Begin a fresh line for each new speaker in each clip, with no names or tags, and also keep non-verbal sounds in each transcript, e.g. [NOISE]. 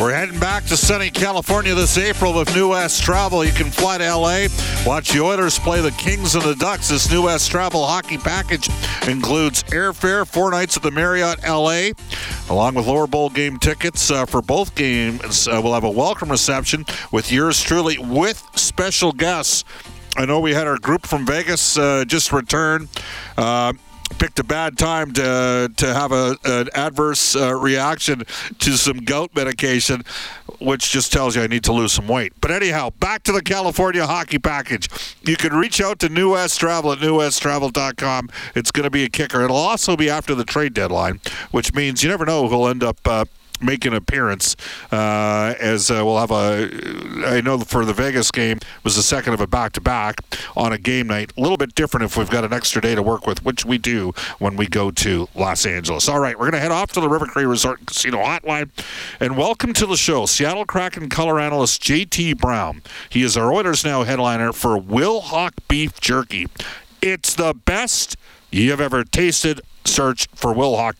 We're heading back to sunny California this April with New West Travel. You can fly to LA, watch the Oilers play the Kings and the Ducks. This New West Travel hockey package includes airfare, four nights at the Marriott LA, along with lower bowl game tickets uh, for both games. Uh, we'll have a welcome reception with yours truly with special guests. I know we had our group from Vegas uh, just return. Picked a bad time to to have a, an adverse uh, reaction to some gout medication, which just tells you I need to lose some weight. But anyhow, back to the California hockey package. You can reach out to New West Travel at newwesttravel.com. It's going to be a kicker. It'll also be after the trade deadline, which means you never know who'll end up. Uh, make an appearance uh, as uh, we'll have a I know for the Vegas game was the second of a back to back on a game night. A little bit different if we've got an extra day to work with which we do when we go to Los Angeles. All right we're going to head off to the River Cree Resort Casino hotline. And welcome to the show Seattle Kraken color analyst JT Brown. He is our Oilers now headliner for Wilhauk beef jerky. It's the best you have ever tasted search for Wilhauk,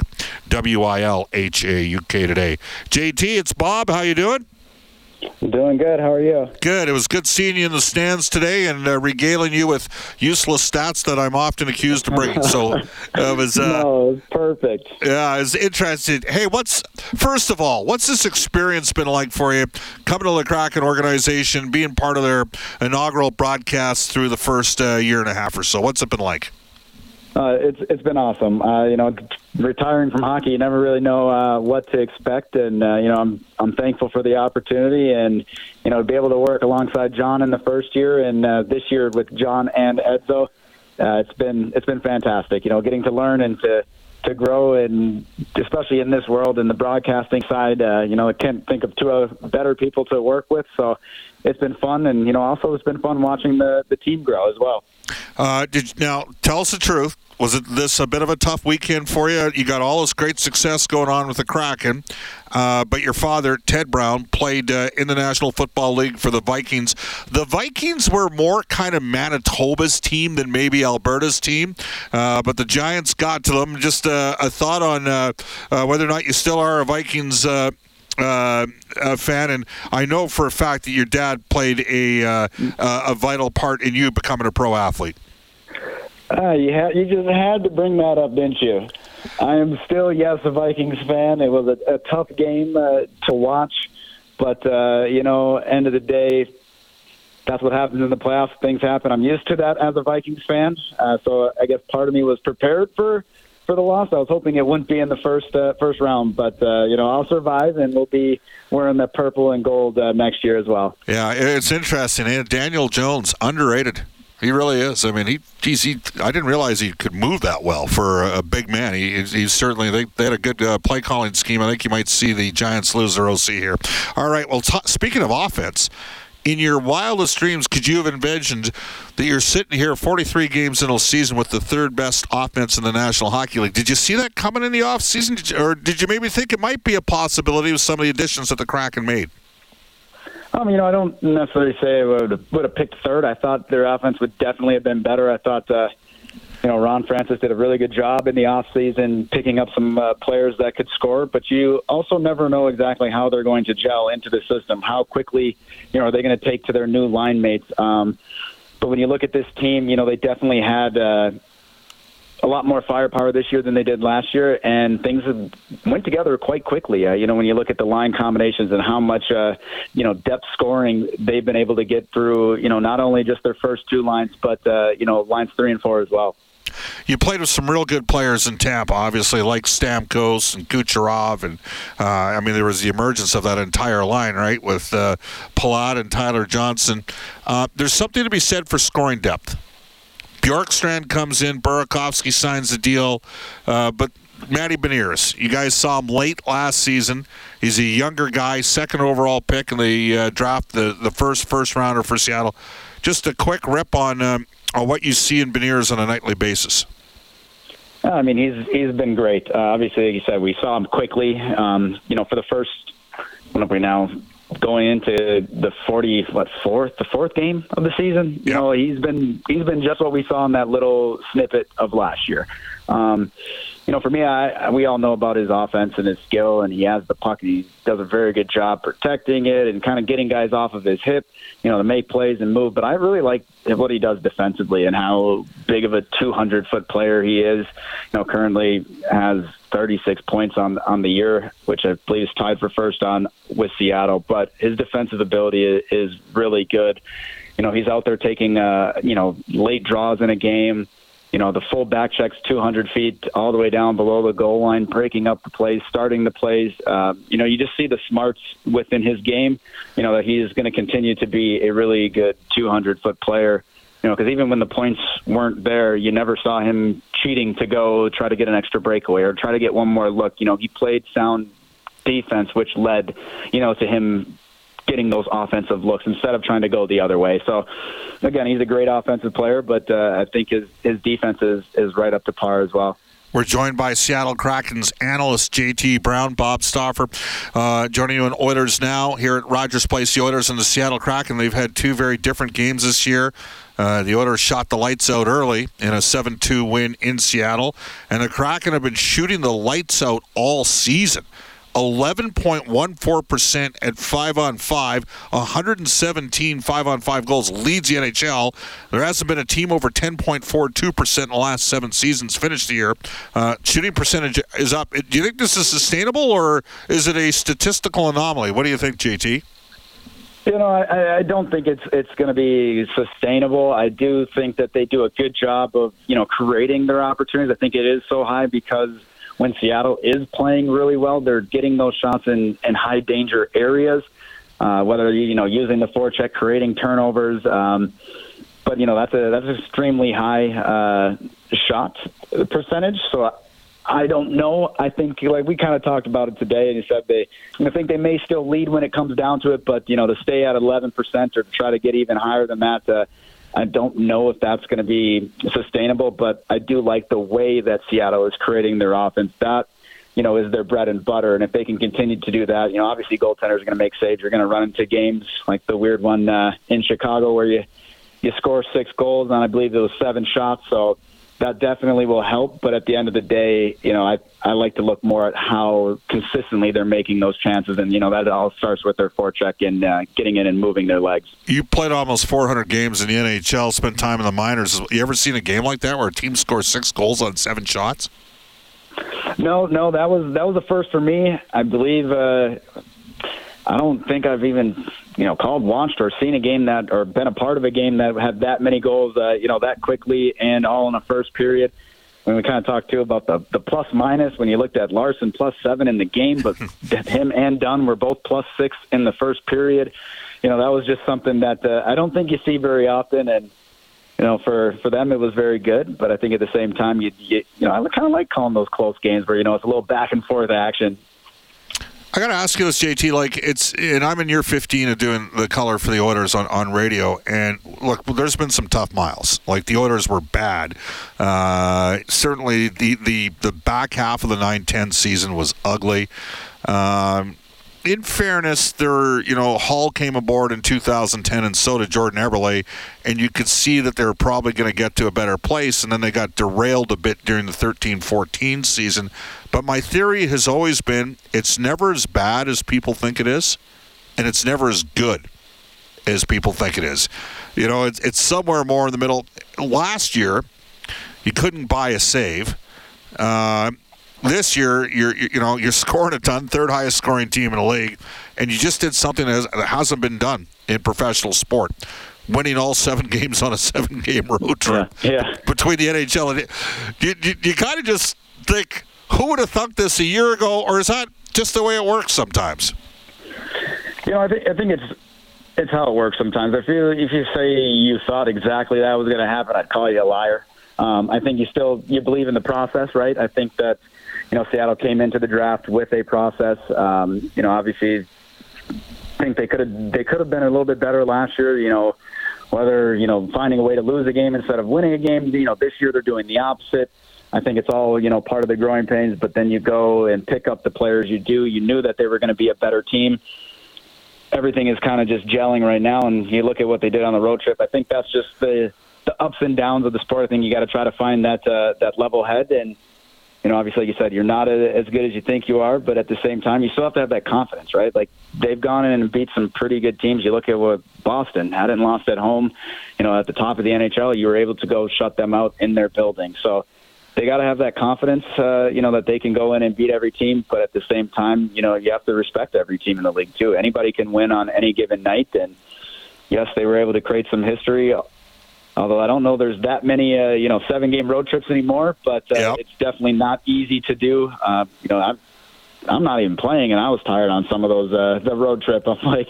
W-I-L-H-A-U-K today. JT, it's Bob. How you doing?
Doing good. How are you?
Good. It was good seeing you in the stands today and uh, regaling you with useless stats that I'm often accused of bringing. So it was. Uh, [LAUGHS]
no, it was perfect.
Yeah, it's interesting. Hey, what's first of all, what's this experience been like for you? Coming to the Kraken organization, being part of their inaugural broadcast through the first uh, year and a half or so. What's it been like?
Uh, it's it's been awesome. Uh, you know, retiring from hockey, you never really know uh, what to expect, and uh, you know, I'm I'm thankful for the opportunity, and you know, to be able to work alongside John in the first year, and uh, this year with John and Edzo, uh, it's been it's been fantastic. You know, getting to learn and to to grow, and especially in this world in the broadcasting side, uh, you know, I can't think of two better people to work with. So it's been fun, and you know, also it's been fun watching the the team grow as well.
Uh, did now tell us the truth? Was it this a bit of a tough weekend for you? You got all this great success going on with the Kraken, uh, but your father Ted Brown played uh, in the National Football League for the Vikings. The Vikings were more kind of Manitoba's team than maybe Alberta's team, uh, but the Giants got to them. Just uh, a thought on uh, whether or not you still are a Vikings. Uh, a fan, and I know for a fact that your dad played a uh, a vital part in you becoming a pro athlete.
Uh, you you just had to bring that up, didn't you? I am still yes a Vikings fan. It was a, a tough game uh, to watch, but uh, you know, end of the day, that's what happens in the playoffs. Things happen. I'm used to that as a Vikings fan. Uh, so I guess part of me was prepared for for the loss. I was hoping it wouldn't be in the first uh, first round, but uh, you know I'll survive, and we'll be wearing the purple and gold uh, next year as well.
Yeah, it's interesting. And Daniel Jones underrated. He really is. I mean, he, geez, he, I didn't realize he could move that well for a, big man. He, he's certainly, they, they had a good uh, play calling scheme. I think you might see the Giants lose their OC here. All right. Well, t- speaking of offense, in your wildest dreams, could you have envisioned that you're sitting here 43 games in a season with the third best offense in the National Hockey League? Did you see that coming in the offseason? Or did you maybe think it might be a possibility with some of the additions that the Kraken made?
Um, you know, I don't necessarily say I would have, would have picked third. I thought their offense would definitely have been better. I thought, uh, you know, Ron Francis did a really good job in the offseason picking up some uh, players that could score, but you also never know exactly how they're going to gel into the system. How quickly, you know, are they going to take to their new line mates? Um, but when you look at this team, you know, they definitely had uh, a lot more firepower this year than they did last year, and things went together quite quickly. Uh, you know, when you look at the line combinations and how much, uh, you know, depth scoring they've been able to get through, you know, not only just their first two lines, but, uh, you know, lines three and four as well.
You played with some real good players in Tampa, obviously, like Stamkos and Kucherov, and uh, I mean there was the emergence of that entire line, right, with uh, and Tyler Johnson. Uh, there's something to be said for scoring depth. Bjorkstrand comes in, Burakovsky signs the deal, uh, but Matty Beniers, you guys saw him late last season. He's a younger guy, second overall pick in the uh, draft, the the first first rounder for Seattle. Just a quick rip on um, on what you see in Beniers on a nightly basis.
I mean, he's he's been great. Uh, obviously, like you said, we saw him quickly. Um, you know, for the first, what are we now going into the forty what fourth the fourth game of the season. You know, he's been he's been just what we saw in that little snippet of last year. Um, you know, for me, I, we all know about his offense and his skill, and he has the puck. And he does a very good job protecting it and kind of getting guys off of his hip, you know, to make plays and move. But I really like what he does defensively and how big of a 200 foot player he is. You know, currently has 36 points on on the year, which I believe is tied for first on with Seattle. But his defensive ability is really good. You know, he's out there taking uh, you know late draws in a game you know, the full back checks 200 feet all the way down below the goal line, breaking up the plays, starting the plays. Uh, you know, you just see the smarts within his game, you know, that he is going to continue to be a really good 200 foot player. You know, because even when the points weren't there, you never saw him cheating to go try to get an extra breakaway or try to get one more look. You know, he played sound defense, which led, you know, to him getting those offensive looks instead of trying to go the other way. So, again, he's a great offensive player, but uh, I think his his defense is is right up to par as well.
We're joined by Seattle Kraken's analyst JT Brown, Bob Stauffer, uh, joining you in Oilers now here at Rogers Place. The Oilers and the Seattle Kraken. They've had two very different games this year. Uh, the Oilers shot the lights out early in a 7-2 win in Seattle, and the Kraken have been shooting the lights out all season. 11.14% at 5 on 5, 117 5 on 5 goals leads the NHL. There hasn't been a team over 10.42% in the last seven seasons finished the year. Uh, shooting percentage is up. Do you think this is sustainable or is it a statistical anomaly? What do you think, JT?
You know, I, I don't think it's it's going to be sustainable. I do think that they do a good job of you know creating their opportunities. I think it is so high because when Seattle is playing really well, they're getting those shots in, in high danger areas, uh, whether you know using the forecheck, creating turnovers. Um, but you know that's a that's an extremely high uh, shot percentage. So I I don't know. I think like we kind of talked about it today, and you said they. I think they may still lead when it comes down to it, but you know to stay at 11 percent or to try to get even higher than that. Uh, I don't know if that's going to be sustainable, but I do like the way that Seattle is creating their offense. That you know is their bread and butter, and if they can continue to do that, you know, obviously goaltenders are going to make saves. You're going to run into games like the weird one uh, in Chicago where you you score six goals and I believe it was seven shots. So that definitely will help. But at the end of the day, you know, I I like to look more at how consistently they're making those chances, and you know that all starts with their forecheck and uh, getting in and moving their legs.
You played almost 400 games in the NHL, spent time in the minors. You ever seen a game like that where a team scores six goals on seven shots?
No, no, that was that was the first for me. I believe. Uh, I don't think I've even you know called, watched, or seen a game that, or been a part of a game that had that many goals, uh, you know, that quickly and all in a first period. When we kind of talked too about the the plus minus, when you looked at Larsson plus seven in the game, but [LAUGHS] him and Dunn were both plus six in the first period. You know, that was just something that uh, I don't think you see very often, and you know, for for them it was very good. But I think at the same time, you you, you know, I kind of like calling those close games where you know it's a little back and forth action.
I got to ask you this, JT. Like it's, and I'm in year 15 of doing the color for the Oilers on, on radio. And look, there's been some tough miles. Like the Oilers were bad. Uh, certainly, the, the the back half of the 9-10 season was ugly. Um, in fairness, there you know Hall came aboard in 2010, and so did Jordan Eberle, and you could see that they were probably going to get to a better place, and then they got derailed a bit during the 13-14 season. But my theory has always been it's never as bad as people think it is, and it's never as good as people think it is. You know, it's it's somewhere more in the middle. Last year, you couldn't buy a save. Uh, this year you're you know you're scoring a ton, third highest scoring team in the league, and you just did something that hasn't been done in professional sport. Winning all seven [LAUGHS] games on a seven-game road trip
yeah, yeah.
between the NHL and you, you, you kind of just think, who would have thunk this a year ago, or is that just the way it works sometimes?
You know, I think I think it's it's how it works sometimes. If you if you say you thought exactly that was going to happen, I'd call you a liar. Um, I think you still you believe in the process, right? I think that you know, Seattle came into the draft with a process. Um, you know, obviously, think they could have they could have been a little bit better last year. You know, whether you know finding a way to lose a game instead of winning a game. You know, this year they're doing the opposite. I think it's all you know part of the growing pains. But then you go and pick up the players you do. You knew that they were going to be a better team. Everything is kind of just gelling right now, and you look at what they did on the road trip. I think that's just the the ups and downs of the sport. I think you got to try to find that uh, that level head and you know, obviously, like you said, you're not as good as you think you are, but at the same time, you still have to have that confidence, right? Like they've gone in and beat some pretty good teams. You look at what Boston hadn't lost at home, you know, at the top of the NHL, you were able to go shut them out in their building. So they got to have that confidence, uh, you know, that they can go in and beat every team. But at the same time, you know, you have to respect every team in the league too. Anybody can win on any given night, and yes, they were able to create some history Although I don't know there's that many, uh, you know, seven game road trips anymore, but uh, yep. it's definitely not easy to do. Uh, you know, I'm, I'm not even playing, and I was tired on some of those uh, the road trip. I'm like,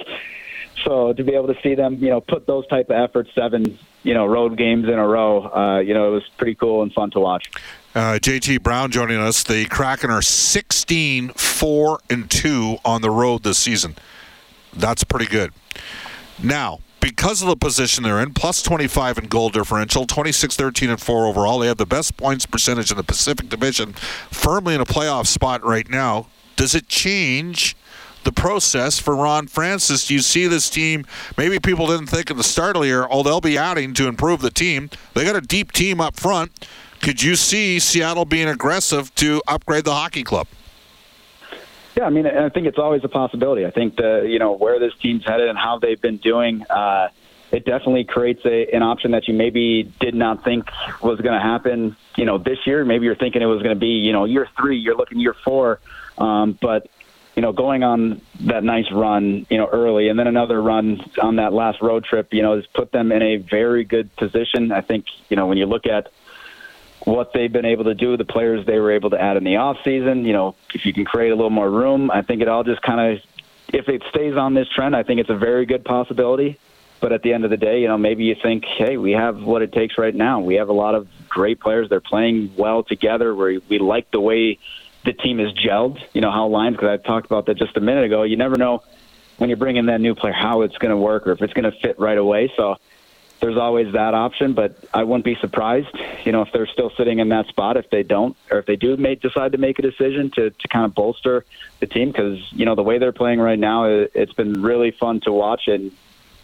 so to be able to see them, you know, put those type of efforts, seven, you know, road games in a row, uh, you know, it was pretty cool and fun to watch.
Uh, JT Brown joining us. The Kraken are 16 4 and 2 on the road this season. That's pretty good. Now, because of the position they're in, plus 25 in goal differential, 26 13 and 4 overall. They have the best points percentage in the Pacific Division, firmly in a playoff spot right now. Does it change the process for Ron Francis? Do you see this team? Maybe people didn't think at the start of the year, oh, they'll be adding to improve the team. They got a deep team up front. Could you see Seattle being aggressive to upgrade the hockey club?
Yeah, I mean, I think it's always a possibility. I think the you know where this team's headed and how they've been doing, uh, it definitely creates a, an option that you maybe did not think was going to happen. You know, this year maybe you're thinking it was going to be you know year three, you're looking year four, um, but you know going on that nice run you know early and then another run on that last road trip, you know, has put them in a very good position. I think you know when you look at what they've been able to do, the players they were able to add in the off season. You know, if you can create a little more room, I think it all just kind of, if it stays on this trend, I think it's a very good possibility. But at the end of the day, you know, maybe you think, hey, we have what it takes right now. We have a lot of great players. They're playing well together. We we like the way the team is gelled. You know how lines because I talked about that just a minute ago. You never know when you bring in that new player how it's going to work or if it's going to fit right away. So there's always that option, but I wouldn't be surprised, you know, if they're still sitting in that spot if they don't, or if they do make, decide to make a decision to, to kind of bolster the team because, you know, the way they're playing right now, it, it's been really fun to watch and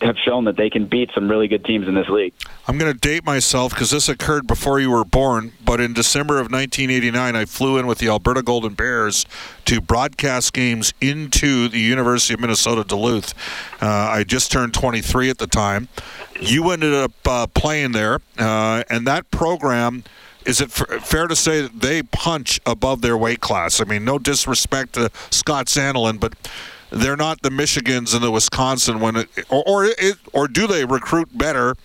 have shown that they can beat some really good teams in this league.
I'm going to date myself because this occurred before you were born, but in December of 1989, I flew in with the Alberta Golden Bears to broadcast games into the University of Minnesota Duluth. Uh, I just turned 23 at the time. You ended up uh, playing there, uh, and that program is it f- fair to say that they punch above their weight class? I mean, no disrespect to Scott Sandelin, but they're not the Michigans and the Wisconsin when it, or or, it, or do they recruit better,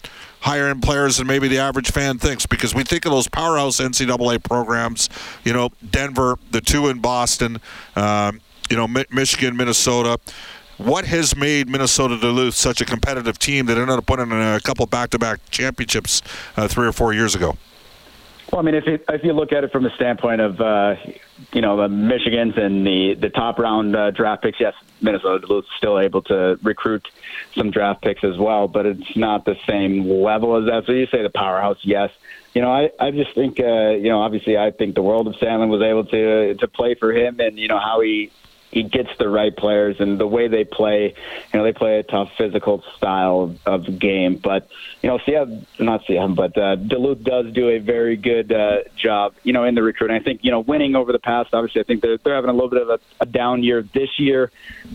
higher end players than maybe the average fan thinks? Because we think of those powerhouse NCAA programs, you know, Denver, the two in Boston, um, you know, Mi- Michigan, Minnesota. What has made Minnesota Duluth such a competitive team that ended up winning a couple back-to-back championships uh, three or four years ago?
Well, I mean, if you, if you look at it from the standpoint of uh, you know the Michigans and the the top round uh, draft picks, yes, Minnesota is still able to recruit some draft picks as well, but it's not the same level as that. So you say the powerhouse, yes. You know, I I just think uh, you know obviously I think the world of Sandelin was able to to play for him and you know how he he gets the right players and the way they play. You know, they play a tough physical style of, of game. But you know, Seattle, not Seattle, but uh, Duluth does do a very good uh, job. You know, in the recruiting. I think you know, winning over the past. Obviously, I think they're they're having a little bit of a, a down year this year,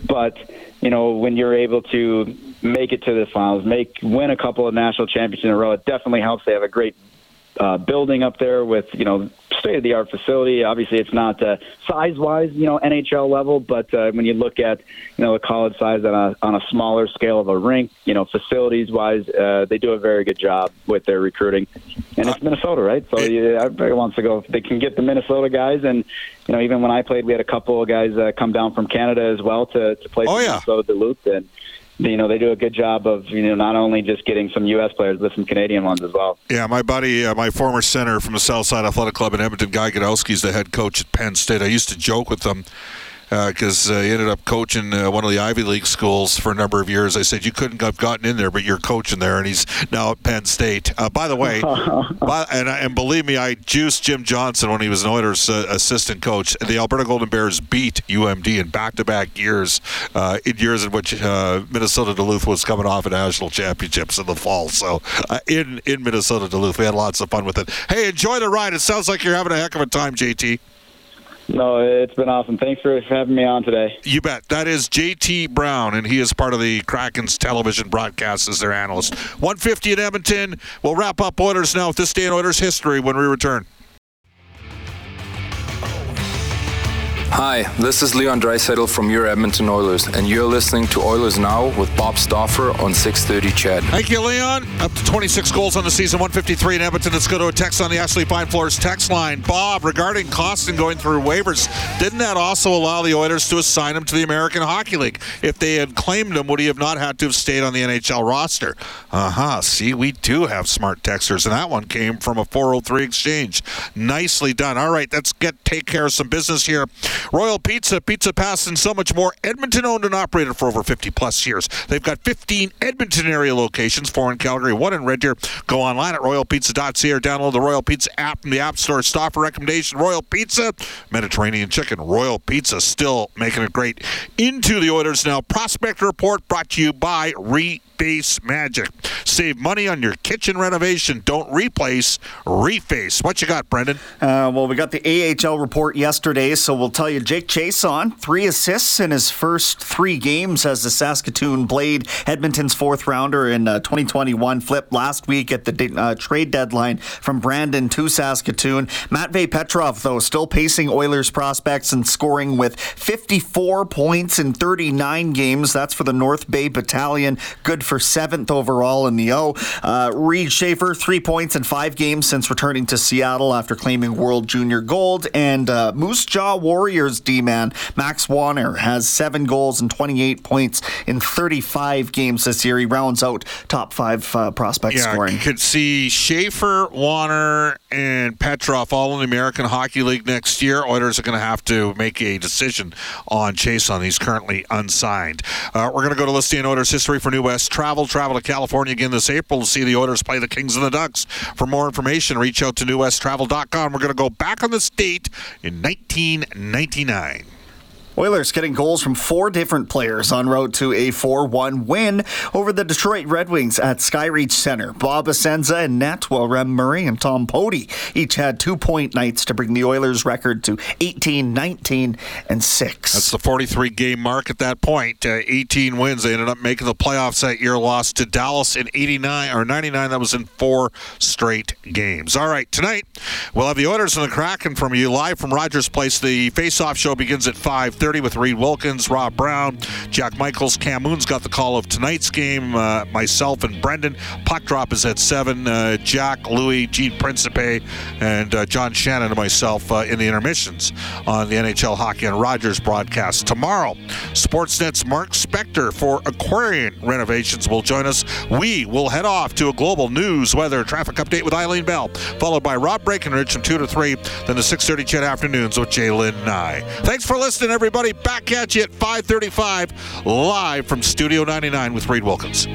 but you know, when you're able to make it to the finals, make win a couple of national championships in a row, it definitely helps. They have a great uh, building up there with you know state of the art facility. Obviously, it's not uh, size wise, you know, NHL level, but uh, when you look at you know the college size on a on a smaller scale of a rink, you know, facilities wise, uh, they do a very good job with their recruiting. And it's Minnesota, right? So yeah, everybody wants to go. If they can get the Minnesota guys, and you know, even when I played, we had a couple of guys uh, come down from Canada as well to to play
oh,
for
yeah.
Minnesota Duluth and you know they do a good job of you know not only just getting some U.S. players but some Canadian ones as well.
Yeah, my buddy, uh, my former center from the Southside Athletic Club in Edmonton, Guy Gadowsky, is the head coach at Penn State. I used to joke with them because uh, uh, he ended up coaching uh, one of the Ivy League schools for a number of years. I said you couldn't have gotten in there, but you're coaching there, and he's now at Penn State. Uh, by the way, [LAUGHS] by, and, and believe me, I juiced Jim Johnson when he was an Oilers uh, assistant coach. The Alberta Golden Bears beat UMD in back-to-back years, uh, in years in which Minnesota Duluth was coming off a national championships in the fall. So in in Minnesota Duluth, we had lots of fun with it. Hey, enjoy the ride. It sounds like you're having a heck of a time, JT.
No, it's been awesome. Thanks for having me on today.
You bet. That is JT Brown, and he is part of the Kraken's television broadcast as their analyst. 150 in Edmonton. We'll wrap up Oilers now with this day in Oilers history when we return.
Hi, this is Leon Draisaitl from your Edmonton Oilers, and you're listening to Oilers Now with Bob Stauffer on 630 CHED.
Thank you, Leon. Up to 26 goals on the season, 153 in Edmonton. Let's go to a text on the Ashley Fine Floors text line. Bob, regarding Kostin going through waivers, didn't that also allow the Oilers to assign him to the American Hockey League? If they had claimed him, would he have not had to have stayed on the NHL roster? Uh huh. See, we do have smart texters, and that one came from a 403 exchange. Nicely done. All right, let's get take care of some business here. Royal Pizza, Pizza Pass, and so much more. Edmonton owned and operated for over 50 plus years. They've got 15 Edmonton area locations, four in Calgary, one in Red Deer. Go online at royalpizza.ca or download the Royal Pizza app from the App Store. Stop for recommendation Royal Pizza, Mediterranean chicken. Royal Pizza still making it great. Into the Oilers now. Prospect Report brought to you by Re Reface Magic. Save money on your kitchen renovation. Don't replace, reface. What you got, Brendan?
Uh, well, we got the AHL report yesterday, so we'll tell you Jake on three assists in his first three games as the Saskatoon Blade, Edmonton's fourth rounder in uh, 2021, flipped last week at the uh, trade deadline from Brandon to Saskatoon. Matvey Petrov, though, still pacing Oilers prospects and scoring with 54 points in 39 games. That's for the North Bay Battalion. Good for seventh overall in the O. Uh, Reid Schaefer, three points in five games since returning to Seattle after claiming World Junior Gold. And uh, Moose Jaw Warriors D man Max Wanner has seven goals and 28 points in 35 games this year. He rounds out top five uh, prospect
yeah,
scoring.
You could see Schaefer, Wanner, and Petrov all in the American Hockey League next year. Oilers are going to have to make a decision on Chiasson. He's currently unsigned. Uh, we're going to go to listing Oilers history for New West travel. Travel to California again this April to see the Oilers play the Kings and the Ducks. For more information, reach out to newwesttravel.com. We're going to go back on this date in 1999.
Oilers getting goals from four different players en route to a 4 1 win over the Detroit Red Wings at Skyreach Center. Bob Essensa and net, while Rem Murray and Tom Poti each had two point nights to bring the Oilers' record to 18, 19, and 6.
That's the 43 game mark at that point. Uh, 18 wins. They ended up making the playoffs that year, lost to Dallas in 89 or 99. That was in four straight games. All right, tonight we'll have the Oilers and the Kraken from you live from Rogers Place. The face-off show begins at 5:30 with Reid Wilkins, Rob Brown, Jack Michaels. Cam Moon's got the call of tonight's game. Uh, myself and Brendan. Puck drop is at 7. Uh, Jack, Louis, Gene Principe, and uh, John Shannon and myself uh, in the intermissions on the NHL Hockey and Rogers broadcast. Tomorrow, Sportsnet's Mark Spector for Aquarian renovations will join us. We will head off to a global news, weather, traffic update with Eileen Bell, followed by Rob Breckenridge from 2 to 3, then the 6.30 CHED Afternoons with Jalen Nye. Thanks for listening, everybody. Back at you at 535, live from Studio 99 with Reid Wilkins.